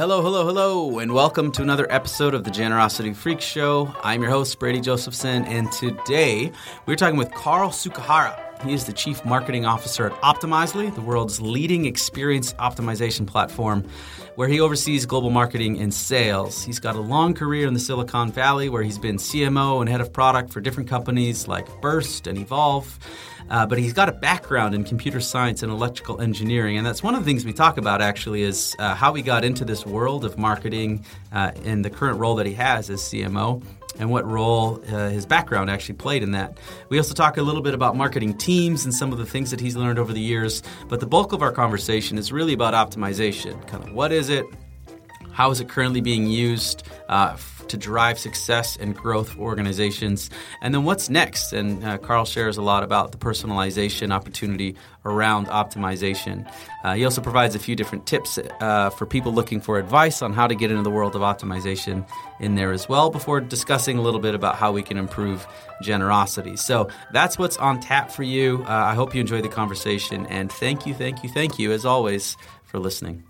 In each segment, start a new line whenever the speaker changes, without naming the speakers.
Hello, hello, hello, and welcome to another episode of the Generosity Freak Show. I'm your host, Brady Josephson, and today we're talking with Carl Tsukahara. He is the Chief Marketing Officer at Optimizely, the world's leading experience optimization platform, where he oversees global marketing and sales. He's got a long career in the Silicon Valley, where he's been CMO and head of product for different companies like Birst and Evolve. Uh, but he's got a background in computer science and electrical engineering, and that's one of the things we talk about actually is uh, how he got into this world of marketing uh, and the current role that he has as CMO and what role uh, his background actually played in that. We also talk a little bit about marketing teams and some of the things that he's learned over the years, but the bulk of our conversation is really about optimization. Kind of what is it? How is it currently being used? Uh, to drive success and growth for organizations. And then what's next? And uh, Carl shares a lot about the personalization opportunity around optimization. Uh, he also provides a few different tips uh, for people looking for advice on how to get into the world of optimization in there as well before discussing a little bit about how we can improve generosity. So that's what's on tap for you. Uh, I hope you enjoyed the conversation. And thank you, thank you, thank you, as always, for listening.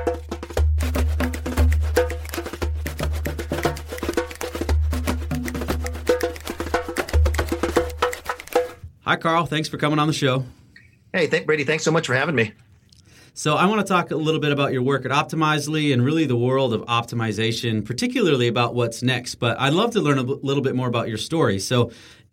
Hi, Carl. Thanks for coming on the show.
Hey, th- Brady, thanks so much for having me.
So, I want to talk a little bit about your work at Optimizely and really the world of optimization, particularly about what's next. But I'd love to learn a little bit more about your story. So,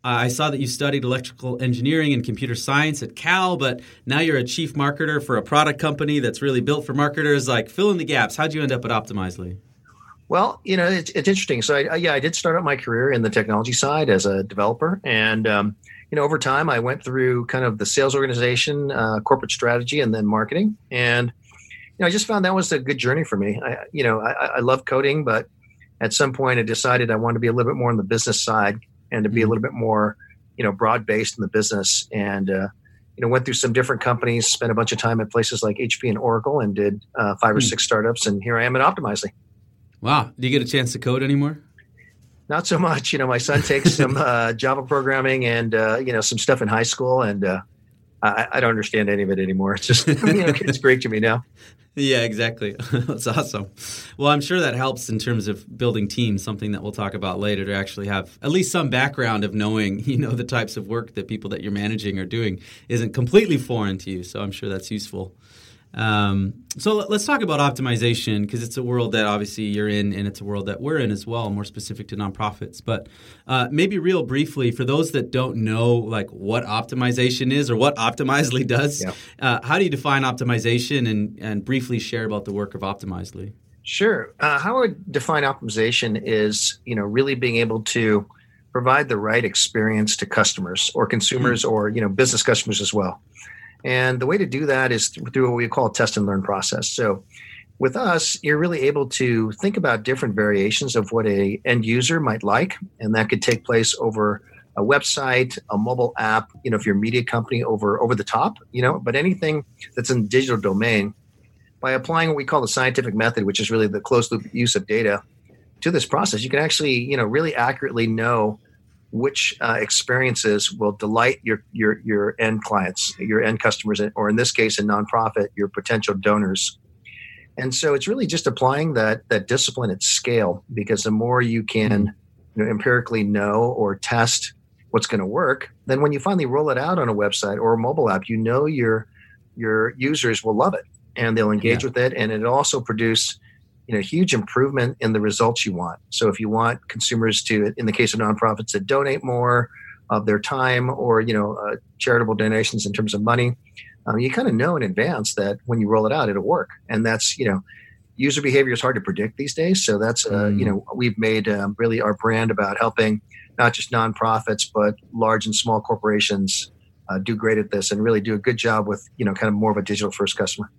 uh, I saw that you studied electrical engineering and computer science at Cal, but now you're a chief marketer for a product company that's really built for marketers. Like, fill in the gaps. How'd you end up at Optimizely?
Well, you know, it's, it's interesting. So, I, yeah, I did start out my career in the technology side as a developer, and um, you know, over time, I went through kind of the sales organization, uh, corporate strategy, and then marketing. And, you know, I just found that was a good journey for me. I, you know, I, I love coding, but at some point I decided I wanted to be a little bit more on the business side and to be a mm-hmm. little bit more, you know, broad based in the business. And, uh, you know, went through some different companies, spent a bunch of time at places like HP and Oracle, and did uh, five or hmm. six startups. And here I am at Optimizely.
Wow. Do you get a chance to code anymore?
Not so much. You know, my son takes some uh, Java programming and uh, you know some stuff in high school, and uh, I, I, don't understand any of it anymore. It's just you know, it's great to me now.
Yeah, exactly. That's awesome. Well, I'm sure that helps in terms of building teams. Something that we'll talk about later to actually have at least some background of knowing, you know, the types of work that people that you're managing are doing isn't completely foreign to you. So I'm sure that's useful. Um, so let's talk about optimization because it's a world that obviously you're in, and it's a world that we're in as well, more specific to nonprofits. But uh, maybe real briefly, for those that don't know, like what optimization is or what Optimizely does, yeah. uh, how do you define optimization, and and briefly share about the work of Optimizely?
Sure. Uh, how I would define optimization is you know really being able to provide the right experience to customers or consumers mm-hmm. or you know business customers as well. And the way to do that is through what we call a test and learn process. So with us, you're really able to think about different variations of what a end user might like, and that could take place over a website, a mobile app, you know, if you're a media company over over the top, you know, but anything that's in digital domain, by applying what we call the scientific method, which is really the closed loop use of data to this process, you can actually, you know, really accurately know which uh, experiences will delight your your your end clients, your end customers, or in this case, a nonprofit, your potential donors. And so it's really just applying that that discipline at scale because the more you can you know, empirically know or test what's going to work, then when you finally roll it out on a website or a mobile app, you know your your users will love it and they'll engage yeah. with it, and it'll also produce you know huge improvement in the results you want. So if you want consumers to in the case of nonprofits to donate more of their time or you know uh, charitable donations in terms of money um, you kind of know in advance that when you roll it out it'll work. And that's you know user behavior is hard to predict these days. So that's uh, mm. you know we've made um, really our brand about helping not just nonprofits but large and small corporations uh, do great at this and really do a good job with you know kind of more of a digital first customer.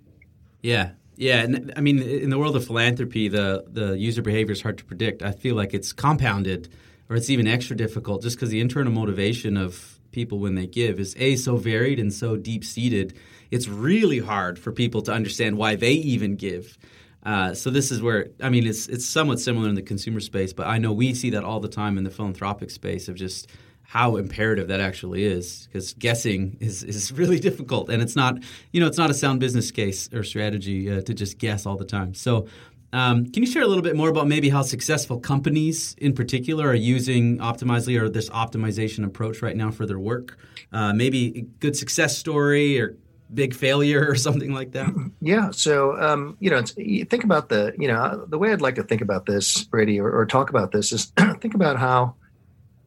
Yeah yeah, and I mean, in the world of philanthropy, the the user behavior is hard to predict. I feel like it's compounded, or it's even extra difficult, just because the internal motivation of people when they give is a so varied and so deep seated. It's really hard for people to understand why they even give. Uh, so this is where I mean it's it's somewhat similar in the consumer space, but I know we see that all the time in the philanthropic space of just how imperative that actually is because guessing is, is really difficult and it's not you know it's not a sound business case or strategy uh, to just guess all the time so um, can you share a little bit more about maybe how successful companies in particular are using Optimizely or this optimization approach right now for their work? Uh, maybe a good success story or big failure or something like that?
Yeah. So, um, you know, you think about the, you know, the way I'd like to think about this, Brady, or, or talk about this is think about how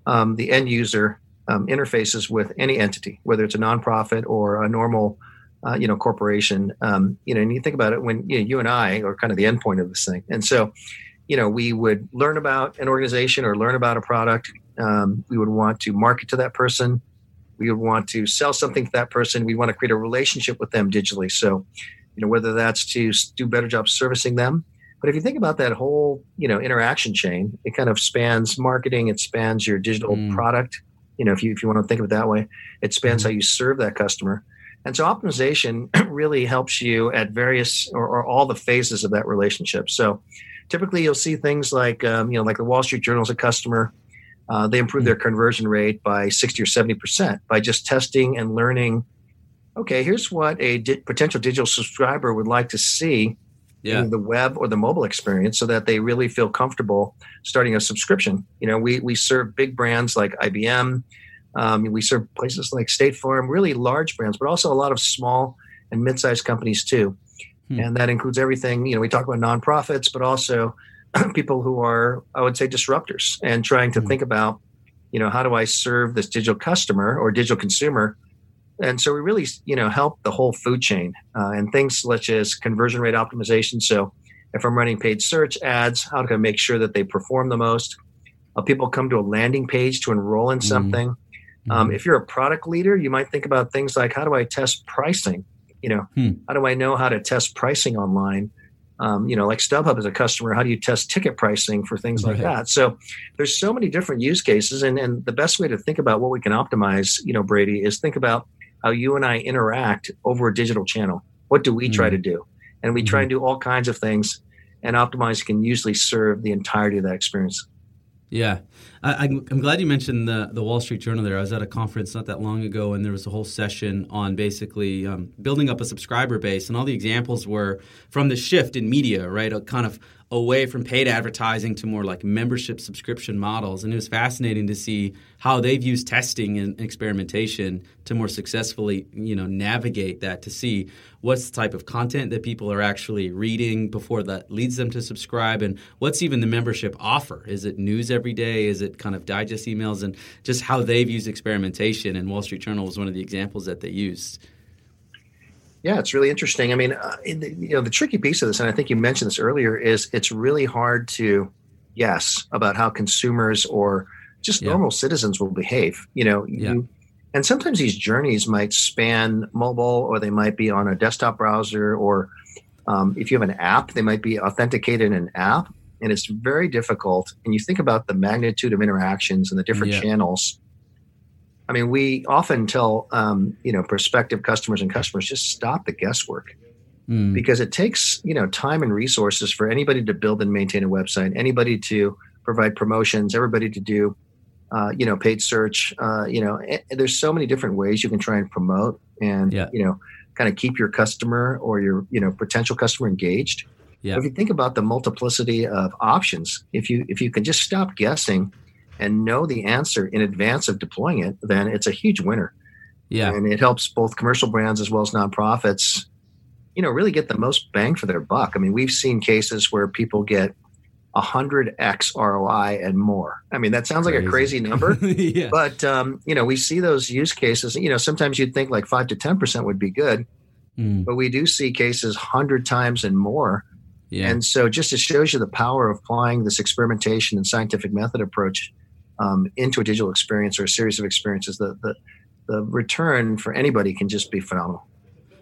um, the end user um, interfaces with any entity, whether it's a nonprofit or a normal uh, you know corporation. Um, you know and you think about it when you, know, you and i are kind of the endpoint of this thing. And so you know we would learn about an organization or learn about a product. Um, we would want to market to that person. We would want to sell something to that person. We want to create a relationship with them digitally. So you know whether that's to do better job servicing them but if you think about that whole you know interaction chain it kind of spans marketing it spans your digital mm. product you know if you if you want to think of it that way it spans mm. how you serve that customer and so optimization really helps you at various or, or, all the phases of that relationship. So typically you'll see things like, um, you know, like the Wall Street Journal is a customer. Uh, they improve their conversion rate by 60 or 70% by just testing and learning. Okay, here's what a di- potential digital subscriber would like to see yeah. in the web or the mobile experience so that they really feel comfortable starting a subscription. You know, we, we serve big brands like IBM, um, we serve places like State Farm, really large brands, but also a lot of small and mid-sized companies too. Hmm. And that includes everything. You know, we talk about nonprofits, but also people who are, I would say, disruptors and trying to hmm. think about, you know, how do I serve this digital customer or digital consumer? And so we really, you know, help the whole food chain uh, and things such as conversion rate optimization. So if I'm running paid search ads, how do I make sure that they perform the most? Uh, people come to a landing page to enroll in hmm. something. Um, mm-hmm. if you're a product leader, you might think about things like how do I test pricing? You know, hmm. how do I know how to test pricing online? Um, you know, like StubHub as a customer, how do you test ticket pricing for things like that? So there's so many different use cases, and and the best way to think about what we can optimize, you know, Brady, is think about how you and I interact over a digital channel. What do we mm-hmm. try to do? And we try and do all kinds of things, and Optimize can usually serve the entirety of that experience.
Yeah, I, am glad you mentioned the the Wall Street Journal. There, I was at a conference not that long ago, and there was a whole session on basically um, building up a subscriber base, and all the examples were from the shift in media, right? A kind of away from paid advertising to more like membership subscription models. And it was fascinating to see how they've used testing and experimentation to more successfully, you know, navigate that to see what's the type of content that people are actually reading before that leads them to subscribe and what's even the membership offer. Is it news every day? Is it kind of digest emails? And just how they've used experimentation. And Wall Street Journal was one of the examples that they used.
Yeah, it's really interesting. I mean, uh, the, you know, the tricky piece of this, and I think you mentioned this earlier, is it's really hard to guess about how consumers or just yeah. normal citizens will behave. You know, yeah. you, and sometimes these journeys might span mobile, or they might be on a desktop browser, or um, if you have an app, they might be authenticated in an app, and it's very difficult. And you think about the magnitude of interactions and the different yeah. channels I mean, we often tell um, you know prospective customers and customers just stop the guesswork mm. because it takes you know time and resources for anybody to build and maintain a website, anybody to provide promotions, everybody to do uh, you know paid search. Uh, you know, there's so many different ways you can try and promote and yeah. you know kind of keep your customer or your you know potential customer engaged. Yeah. If you think about the multiplicity of options, if you if you can just stop guessing and know the answer in advance of deploying it, then it's a huge winner. Yeah. And it helps both commercial brands as well as nonprofits, you know, really get the most bang for their buck. I mean, we've seen cases where people get 100x ROI and more. I mean, that sounds crazy. like a crazy number, yeah. but um, you know, we see those use cases. You know, sometimes you'd think like five to ten percent would be good, mm. but we do see cases hundred times and more. Yeah. And so, just it shows you the power of applying this experimentation and scientific method approach um, into a digital experience or a series of experiences, the, the, the return for anybody can just be phenomenal.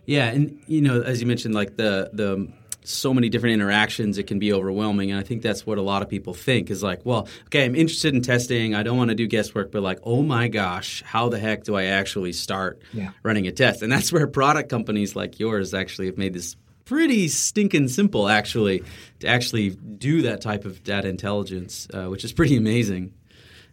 Yeah, and you know, as you mentioned, like the the so many different interactions, it can be overwhelming. And I think that's what a lot of people think is like, well, okay, I'm interested in testing. I don't want to do guesswork, but like, oh my gosh, how the heck do I actually start yeah. running a test? And that's where product companies like yours actually have made this pretty stinking simple, actually, to actually do that type of data intelligence, uh, which is pretty amazing.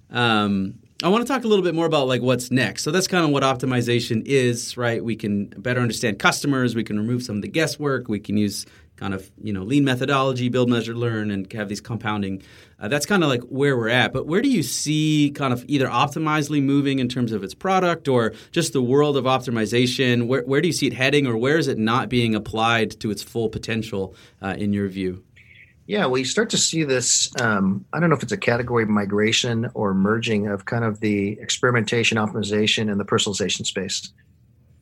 Um, I want to talk a little bit more about like what's next. So that's kind of what optimization is, right? We can better understand customers. We can remove some of the guesswork. We can use kind of you know lean methodology, build, measure, learn, and have these compounding. Uh, that's kind of like where we're at. But where do you see kind of either Optimizely moving in terms of its product, or just the world of optimization? Where where do you see it heading, or where is it not being applied to its full potential uh, in your view?
Yeah, we start to see this. Um, I don't know if it's a category migration or merging of kind of the experimentation, optimization, and the personalization space.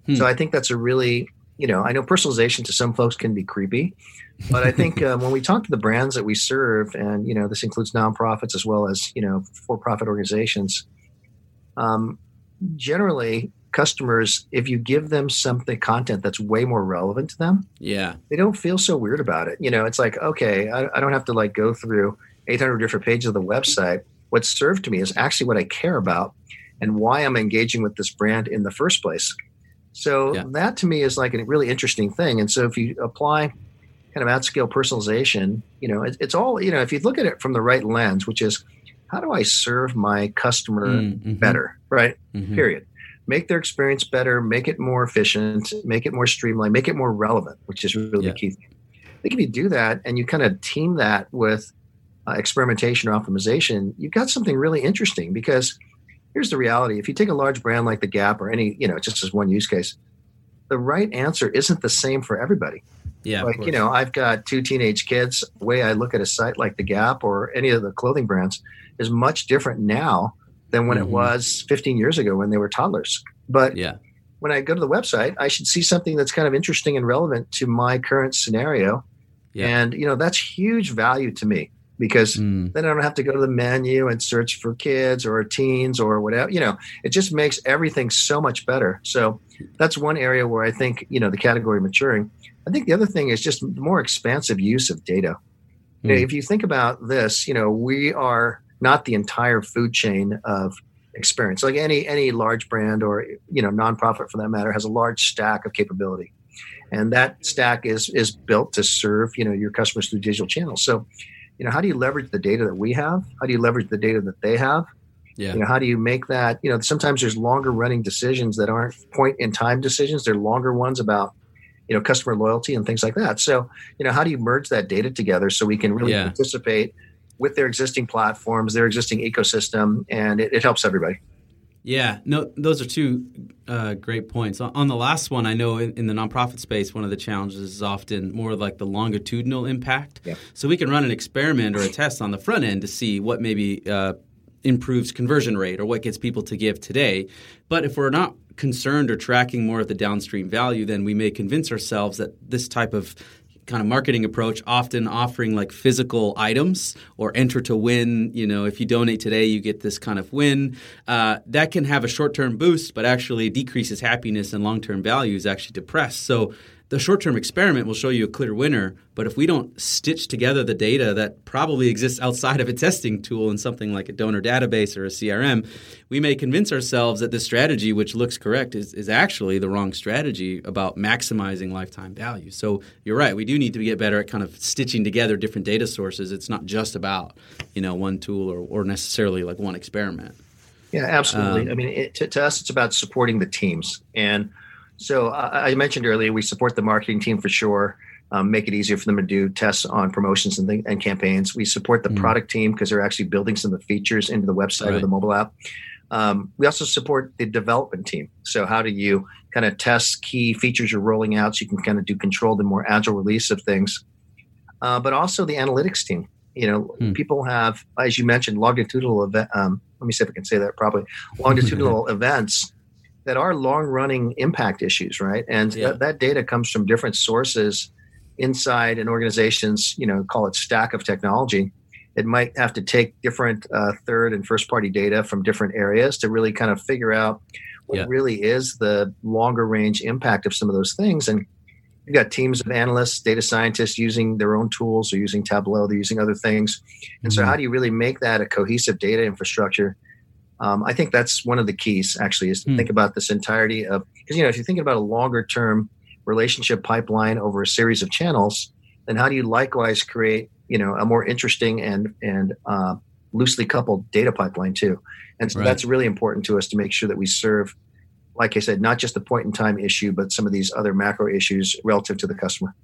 Hmm. So I think that's a really, you know, I know personalization to some folks can be creepy, but I think um, when we talk to the brands that we serve, and you know, this includes nonprofits as well as you know for-profit organizations. Um, generally, customers, if you give them something content that's way more relevant to them,
yeah,
they don't feel so weird about it. You know, it's like okay, I, I don't have to like go through 800 different pages of the website. What's served to me is actually what I care about and why I'm engaging with this brand in the first place. So yeah. that to me is like a really interesting thing. And so if you apply kind of at scale personalization, you know, it, it's all, you know, if you look at it from the right lens, which is how do I serve my customer mm-hmm. better, right? Mm-hmm. Period make their experience better, make it more efficient, make it more streamlined, make it more relevant, which is really yeah. the key thing. I think if you do that and you kind of team that with uh, experimentation or optimization, you've got something really interesting because here's the reality. If you take a large brand like the Gap or any, you know, just as one use case, the right answer isn't the same for everybody.
Yeah.
Like, you know, I've got two teenage kids. The way I look at a site like the Gap or any of the clothing brands is much different now than when mm-hmm. it was 15 years ago when they were toddlers. But
yeah.
when I go to the website, I should see something that's kind of interesting and relevant to my current scenario. Yeah. And, you know, that's huge value to me because mm. then I don't have to go to the menu and search for kids or teens or whatever. You know, it just makes everything so much better. So that's one area where I think, you know, the category maturing. I think the other thing is just more expansive use of data. Mm. You know, if you think about this, you know, we are not the entire food chain of experience. Like any any large brand or you know nonprofit for that matter has a large stack of capability, and that stack is is built to serve you know your customers through digital channels. So, you know, how do you leverage the data that we have? How do you leverage the data that they have?
Yeah.
You know, how do you make that? You know, sometimes there's longer running decisions that aren't point in time decisions. They're longer ones about you know customer loyalty and things like that. So, you know, how do you merge that data together so we can really yeah. participate with their existing platforms, their existing ecosystem, and it, it helps everybody.
Yeah, no, those are two uh, great points. On the last one, I know in, in, the nonprofit space, one of the challenges is often more like the longitudinal impact.
Yeah.
So we can run an experiment or a test on the front end to see what maybe uh, improves conversion rate or what gets people to give today. But if we're not concerned or tracking more of the downstream value, then we may convince ourselves that this type of kind of marketing approach, often offering like physical items or enter to win. You know, if you donate today, you get this kind of win. Uh, that can have a short term boost, but actually decreases happiness and long term value is actually depressed. So the short term experiment will show you a clear winner, but if we don't stitch together the data that probably exists outside of a testing tool in something like a donor database or a CRM, we may convince ourselves that this strategy, which looks correct, is, is actually the wrong strategy about maximizing lifetime value. So you're right, we do need to get better at kind of stitching together different data sources. It's not just about you know one tool or, or necessarily like one experiment.
Yeah, absolutely. Um, I mean, it, to, to us, it's about supporting the teams and – so uh, I mentioned earlier, we support the marketing team for sure. Um, make it easier for them to do tests on promotions and, th- and campaigns. We support the mm product team because they're actually building some of the features into the website right. or the mobile app. Um, we also support the development team. So how do you kind of test key features you're rolling out so you can kind of do controlled and more agile release of things? Uh, but also the analytics team. You know, hmm. people have, as you mentioned, longitudinal event. Um, let me see if I can say that properly. Longitudinal events that are long running impact issues, right? And yeah. th- that data comes from different sources inside an organization's, you know, call it stack of technology. It might have to take different uh, third and first party data from different areas to really kind of figure out what yeah. really is the longer range impact of some of those things. And You've got teams of analysts, data scientists using their own tools or using Tableau, they're using other things. And mm-hmm. so, how do you really make that a cohesive data infrastructure? Um, I think that's one of the keys, actually, is to mm. think about this entirety of because you know if you're thinking about a longer term relationship pipeline over a series of channels, then how do you likewise create you know a more interesting and and uh, loosely coupled data pipeline too? And so right. that's really important to us to make sure that we serve like I said, not just the point in time issue, but some of these other macro issues relative to the customer.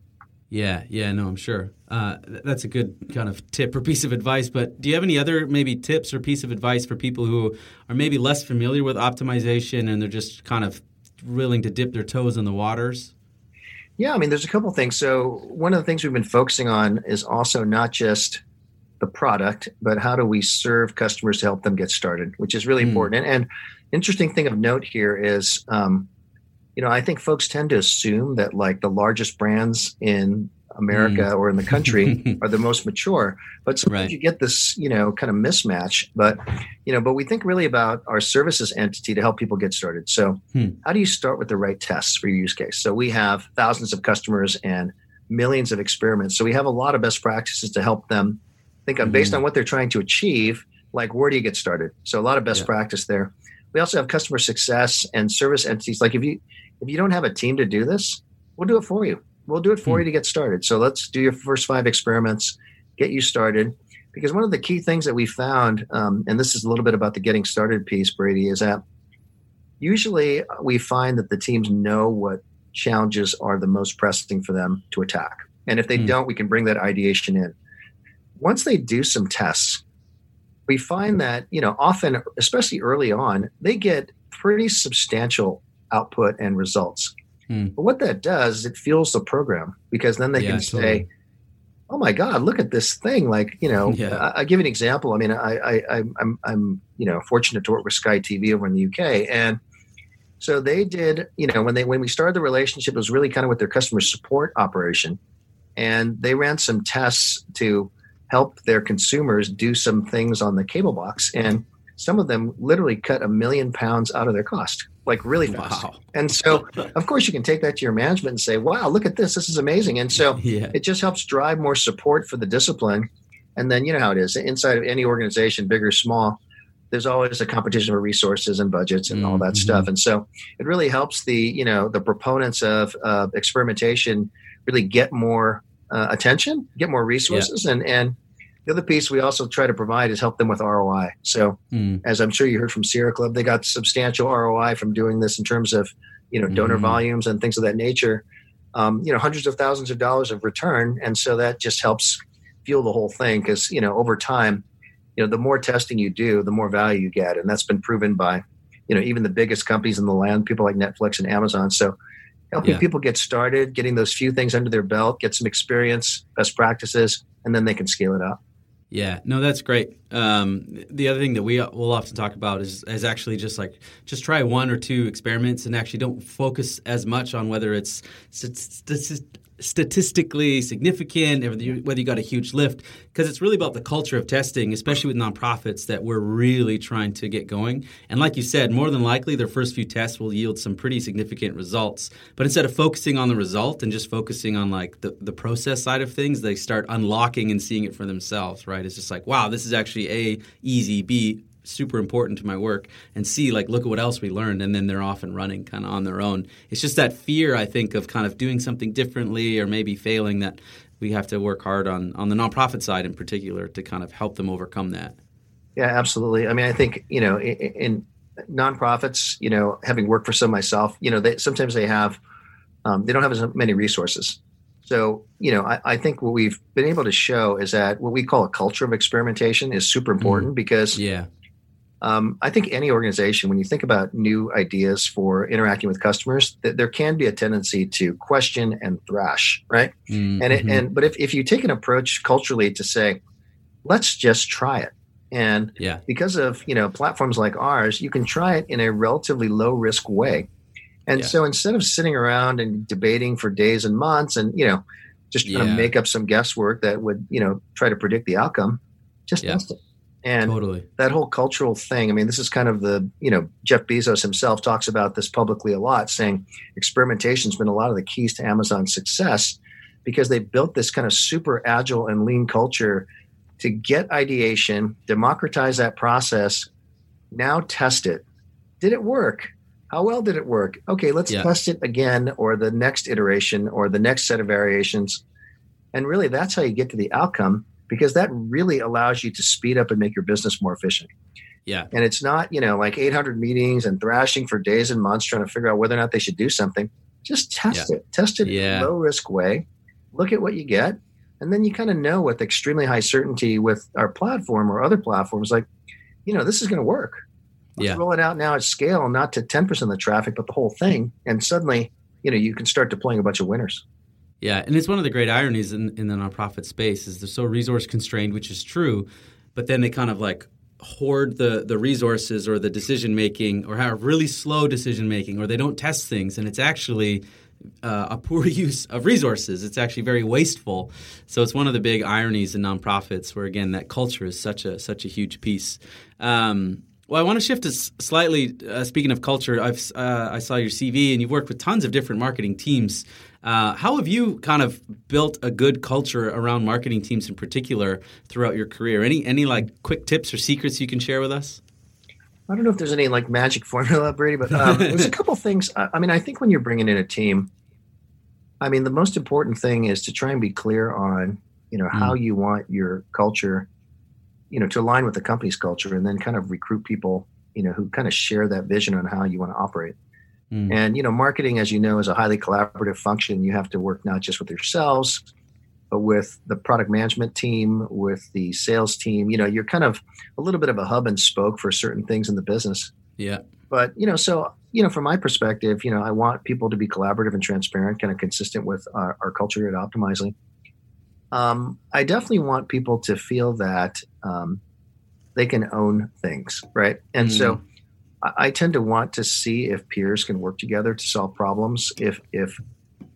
Yeah, yeah, no, I'm sure. Uh, that's a good kind of tip or piece of advice. But do you have any other maybe tips or piece of advice for people who are maybe less familiar with optimization and they're just kind of willing to dip their toes in the waters?
Yeah, I mean, there's a couple things. So one of the things we've been focusing on is also not just the product, but how do we serve customers to help them get started, which is really mm. important. And, and interesting thing of note here is, um, you know, I think folks tend to assume that like the largest brands in America mm. or in the country are the most mature. But sometimes right. you get this, you know, kind of mismatch. But, you know, but we think really about our services entity to help people get started. So, hmm. how do you start with the right tests for your use case? So, we have thousands of customers and millions of experiments. So, we have a lot of best practices to help them think on based hmm. on what they're trying to achieve. Like, where do you get started? So, a lot of best yeah. practice there. We also have customer success and service entities. Like if you if you don't have a team to do this, we'll do it for you. We'll do it for hmm. you to get started. So let's do your first five experiments, get you started. Because one of the key things that we found, um, and this is a little bit about the getting started piece, Brady, is that usually we find that the teams know what challenges are the most pressing for them to attack. And if they hmm. don't, we can bring that ideation in. Once they do some tests, we find that you know often especially early on they get pretty substantial output and results hmm. but what that does is it fuels the program because then they yeah, can totally. say oh my god look at this thing like you know yeah. I, I, give an example i mean I, I i'm i'm you know fortunate to work with sky tv over in the uk and so they did you know when they when we started the relationship it was really kind of with their customer support operation and they ran some tests to help their consumers do some things on the cable box. And some of them literally cut a million pounds out of their cost, like really fast. Wow. And so, of course, you can take that to your management and say, wow, look at this. This is amazing. And so yeah. it just helps drive more support for the discipline. And then, you know how it is inside of any organization, big or small, there's always a competition for resources and budgets and all that mm-hmm. stuff. And so it really helps the, you know, the proponents of uh, experimentation really get more uh, attention, get more resources, yeah. and and the other piece we also try to provide is help them with ROI. So, mm. as I'm sure you heard from Sierra Club, they got substantial ROI from doing this in terms of you know donor mm. volumes and things of that nature. Um, you know, hundreds of thousands of dollars of return, and so that just helps fuel the whole thing because you know over time, you know, the more testing you do, the more value you get, and that's been proven by you know even the biggest companies in the land, people like Netflix and Amazon. So helping yeah. people get started, getting those few things under their belt, get some experience, best practices, and then they can scale it up.
Yeah, no, that's great. Um, the other thing that we will often talk about is, is actually just like just try one or two experiments and actually don't focus as much on whether it's statistically significant, whether you, whether you got a huge lift, because it's really about the culture of testing, especially with nonprofits that we're really trying to get going. And like you said, more than likely their first few tests will yield some pretty significant results. But instead of focusing on the result and just focusing on like the, the process side of things, they start unlocking and seeing it for themselves, right? It's just like, wow, this is actually A, easy, B, super important to my work and see like look at what else we learned and then they're off and running kind of on their own. It's just that fear i think of kind of doing something differently or maybe failing that we have to work hard on on the nonprofit side in particular to kind of help them overcome that.
Yeah absolutely. I mean i think you know in, in nonprofits you know having worked for some myself you know they sometimes they have um, they don't have as many resources. So, you know, I, I, think what we've been able to show is that what we call a culture of experimentation is super important mm. because
yeah
um, I think any organization, when you think about new ideas for interacting with customers, that there can be a tendency to question and thrash, right? Mm-hmm. And it, and but if if you take an approach culturally to say, let's just try it, and
yeah.
because of you know platforms like ours, you can try it in a relatively low risk way. And yeah. so instead of sitting around and debating for days and months, and you know, just trying yeah. to make up some guesswork that would you know try to predict the outcome, just test it And
totally.
that whole cultural thing, I mean, this is kind of the, you know, Jeff Bezos himself talks about this publicly a lot, saying experimentation's been a lot of the keys to Amazon's success because they built this kind of super agile and lean culture to get ideation, democratize that process, now test it. Did it work? How well did it work? Okay, let's
Yeah.
test it again or the next iteration or the next set of variations. And really, that's how you get to the outcome because that really allows you to speed up and make your business more efficient.
Yeah.
And it's not, you know, like 800 meetings and thrashing for days and months trying to figure out whether or not they should do something. Just test it. Test it
Yeah.
in a low risk way. Look at what you get. And then you kind of know with extremely high certainty with our platform or other platforms, like, you know, this is going to work. Let's
Yeah.
roll it out now at scale, not to 10% of the traffic, but the whole thing. And suddenly, you know, you can start deploying a bunch of winners.
Yeah, and it's one of the great ironies in, in the nonprofit space is they're so resource constrained, which is true, but then they kind of like hoard the the resources or the decision making or have really slow decision making or they don't test things and it's actually uh, a poor use of resources. It's actually very wasteful. So it's one of the big ironies in nonprofits where again that culture is such a such a huge piece. Um, well, I want to shift to slightly. Uh, speaking of culture, I've uh, I saw your CV and you've worked with tons of different marketing teams. Uh, how have you kind of built a good culture around marketing teams in particular throughout your career? Any any like quick tips or secrets you can share with us?
I don't know if there's any like magic formula, Brady, but um, there's a couple things. I, I mean, I think when you're bringing in a team, I mean, the most important thing is to try and be clear on, you know, how you want your culture, you know, to align with the company's culture, and then kind of recruit people, you know, who kind of share that vision on how you want to operate.
Mm.
And you know, marketing, as you know, is a highly collaborative function. You have to work not just with yourselves, but with the product management team, with the sales team. You know, you're kind of a little bit of a hub and spoke for certain things in the business.
Yeah,
But you know, so you know, from my perspective, you know, I want people to be collaborative and transparent, kind of consistent with our, our culture at Optimizely. Um, I definitely want people to feel that um, they can own things, right? And so I, tend to want to see if peers can work together to solve problems. If if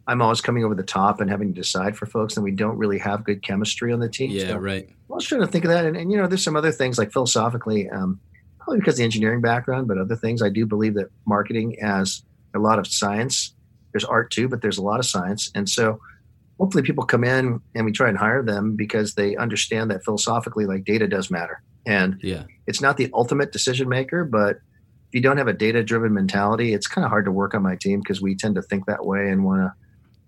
I'm always coming over the top and having to decide for folks, then we don't really have good chemistry on the team.
yeah,
So
right.
I was trying to think of that, and, and you know, there's some other things like philosophically, um, probably because of the engineering background, but other things. I do believe that marketing has a lot of science. There's art too, but there's a lot of science, and so hopefully people come in and we try and hire them because they understand that philosophically, like data does matter, and
Yeah,
it's not the ultimate decision maker, but you don't have a data driven mentality, it's kind of hard to work on my team because we tend to think that way and want to.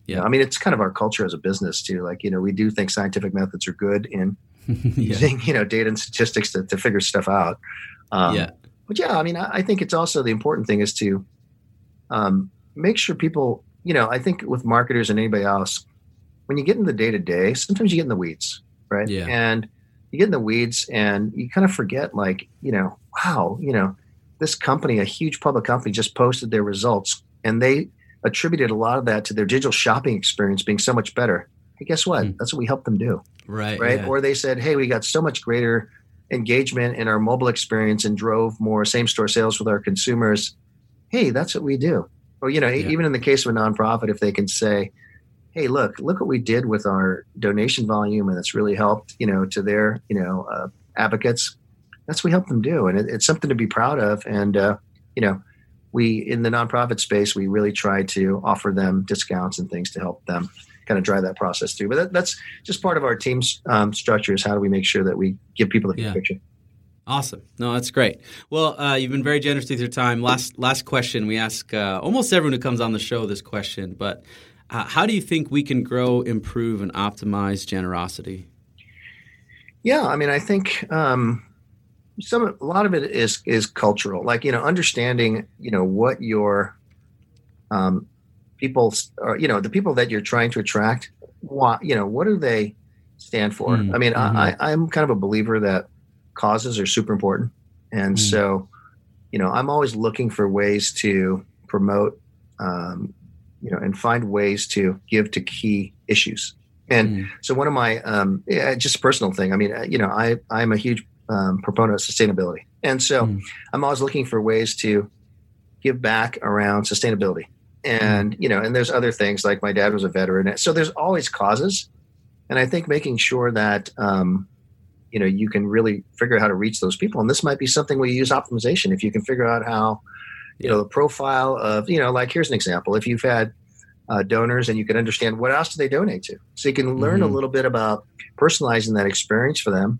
Yeah.
I mean, it's kind of our culture as a business too. Like, you know, we do think scientific methods are good in
yeah,
using you know data and statistics to, to figure stuff out. Um,
yeah,
But yeah, I mean, I, I think it's also the important thing is to um, make sure people, you know, I think with marketers and anybody else, when you get in the day to day, sometimes you get in the weeds, right?
Yeah.
And you get in the weeds and you kind of forget, like, you know, wow, you know, this company, a huge public company, just posted their results and they attributed a lot of that to their digital shopping experience being so much better. Hey, guess what?
Hmm.
That's what we helped them do
right,
right?
yeah.
Or they said, "Hey, we got so much greater engagement in our mobile experience and drove more same-store sales with our consumers." Hey, that's what we do. Or you know,
Yeah.
even in the case of a nonprofit, if they can say, "Hey, look, look what we did with our donation volume, and it's really helped," you know, to their you know uh, advocates. That's what we help them do, and it, it's something to be proud of. And uh, you know, we in the nonprofit space, we really try to offer them discounts and things to help them kind of drive that process through. But that, that's just part of our team's um, structure is how do we make sure that we give people the
Yeah.
picture.
Awesome. No, that's great. Well, uh, you've been very generous with your time. Last last question. We ask uh, almost everyone who comes on the show this question, but uh, how do you think we can grow, improve, and optimize generosity?
Yeah, I mean, I think um, some a lot of it is is cultural, like you know, understanding you know what your um, people or you know the people that you're trying to attract, what you know, what do they stand for?
Mm,
I mean,
mhm.
I, I, I'm kind of a believer that causes are super important, and
Mm.
so you know, I'm always looking for ways to promote, um, you know, and find ways to give to key issues. And
Mm,
so one of my um, yeah, just a personal thing. I mean, uh, you know, I I'm a huge um, proponent of sustainability, and so
Mm.
I'm always looking for ways to give back around sustainability. And you know, and there's other things like my dad was a veteran, so there's always causes, and I think making sure that um, you know you can really figure out how to reach those people. And this might be something where you use optimization. If you can figure out how you know the profile of you know like here's an example. If you've had uh, donors and you can understand what else do they donate to. So you can learn mm-hmm. a little bit about personalizing that experience for them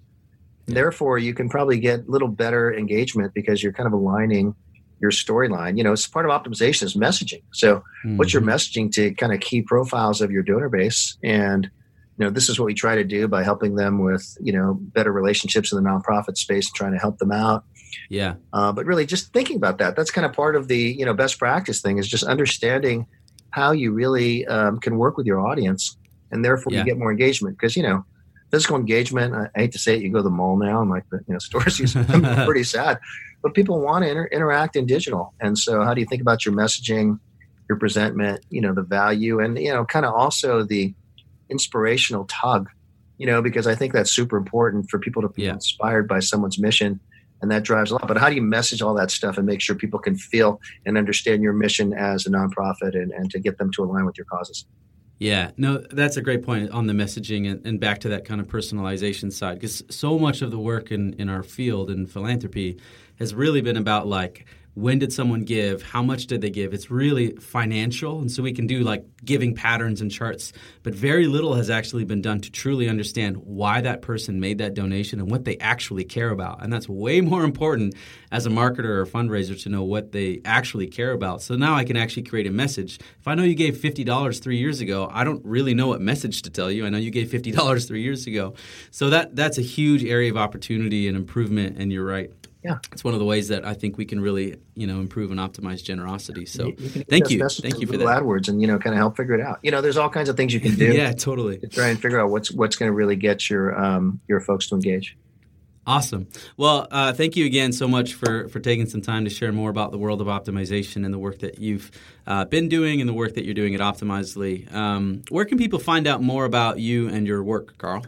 yeah. therefore you can probably get a little better engagement because you're kind of aligning your storyline you know it's part of optimization is messaging so mm-hmm. what's your messaging to kind of key profiles of your donor base and you know this is what we try to do by helping them with you know better relationships in the nonprofit space and trying to help them out
yeah
uh, but really just thinking about that that's kind of part of the you know best practice thing is just understanding how you really um, can work with your audience and therefore yeah. you get more engagement because you know physical engagement I, hate to say it you go to the mall now and like the you know stores use pretty sad but people want to inter- interact in digital and so how do you think about your messaging your presentment you know the value and you know kind of also the inspirational tug, you know, because I think that's super important for people to be yeah. inspired by someone's mission. And that drives a lot. But how do you message all that stuff and make sure people can feel and understand your mission as a nonprofit and, and to get them to align with your causes?
Yeah, no, that's a great point on the messaging and, and back to that kind of personalization side because so much of the work in, in our field in philanthropy has really been about like when did someone give? How much did they give? It's really financial and so we can do like giving patterns and charts but very little has actually been done to truly understand why that person made that donation and what they actually care about and that's way more important as a marketer or a fundraiser to know what they actually care about. So now i can actually create a message. If i know you gave $50 three years ago i don't really know what message to tell you. I know you gave $50 three years ago. So that that's a huge area of opportunity and improvement and you're right
yeah,
it's one of the ways that I think we can really, you know, improve and optimize generosity. So, you, you thank you, thank you for that.
AdWords, and you know, kind of help figure it out. You know, there's all kinds of things you can do.
yeah, totally.
To try and figure out what's what's going to really get your um, your folks to engage.
Awesome. Well, uh, thank you again so much for, for taking some time to share more about the world of optimization and the work that you've uh, been doing and the work that you're doing at Optimizely. Um, where can people find out more about you and your work, Carl?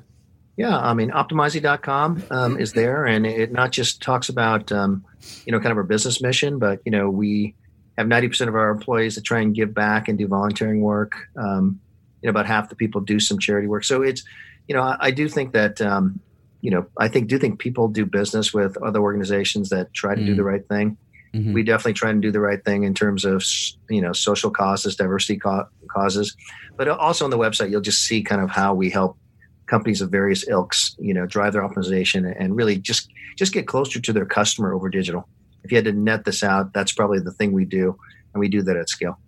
Yeah, I mean, optimizely.com um, is there, and it not just talks about, um, you know, kind of our business mission, but, you know, we have 90% of our employees that try and give back and do volunteering work. Um, you know, about half the people do some charity work. So it's, you know, I, I do think that, um, you know, I think, do think people do business with other organizations that try to mm. do the mm. right thing. Mm-hmm. We definitely try and do the right thing in terms of, you know, social causes, diversity ca- causes, but also on the website, you'll just see kind of how we help companies of various ilks, you know, drive their optimization and really just just get closer to their customer over digital. If you had to net this out, that's probably the thing we do, and we do that at scale.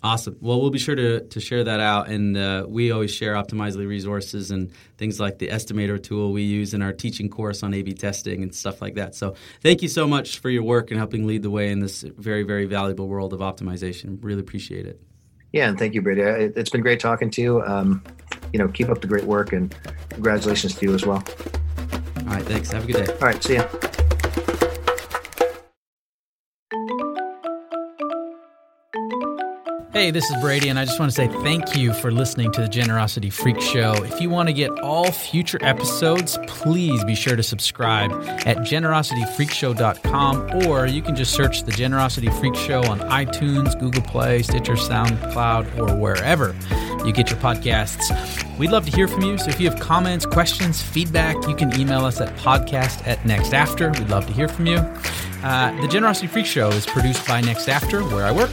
Awesome. Well, we'll be sure to, to share that out. And uh, we always share Optimizely resources and things like the estimator tool we use in our teaching course on A B testing and stuff like that. So thank you so much for your work and helping lead the way in this very, very valuable world of optimization. Really appreciate it.
Yeah, and thank you, Brady. It's been great talking to you. Um, you know, keep up the great work and congratulations to you as well.
All right, thanks. Have a good day.
All right, see ya.
Hey, this is Brady, and I just want to say thank you for listening to the Generosity Freak Show. If you want to get all future episodes, please be sure to subscribe at generosityfreakshow.com, or you can just search the Generosity Freak Show on iTunes, Google Play, Stitcher, SoundCloud, or wherever you get your podcasts. We'd love to hear from you, so if you have comments, questions, feedback, you can email us at podcast at next after. We'd love to hear from you. Uh, the Generosity Freak Show is produced by Next After, where I work.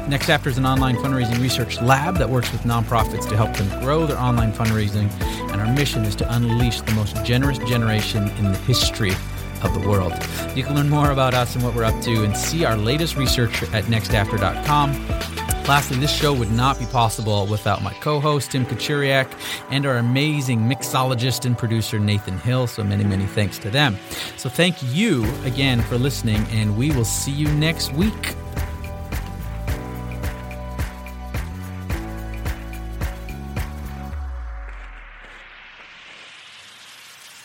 It, Next After is an online fundraising research lab that works with nonprofits to help them grow their online fundraising. And our mission is to unleash the most generous generation in the history of the world. You can learn more about us and what we're up to and see our latest research at nextafter.com. Lastly, this show would not be possible without my co host, Tim Kachuriak, and our amazing mixologist and producer, Nathan Hill. So many, many thanks to them. So thank you again for listening, and we will see you next week.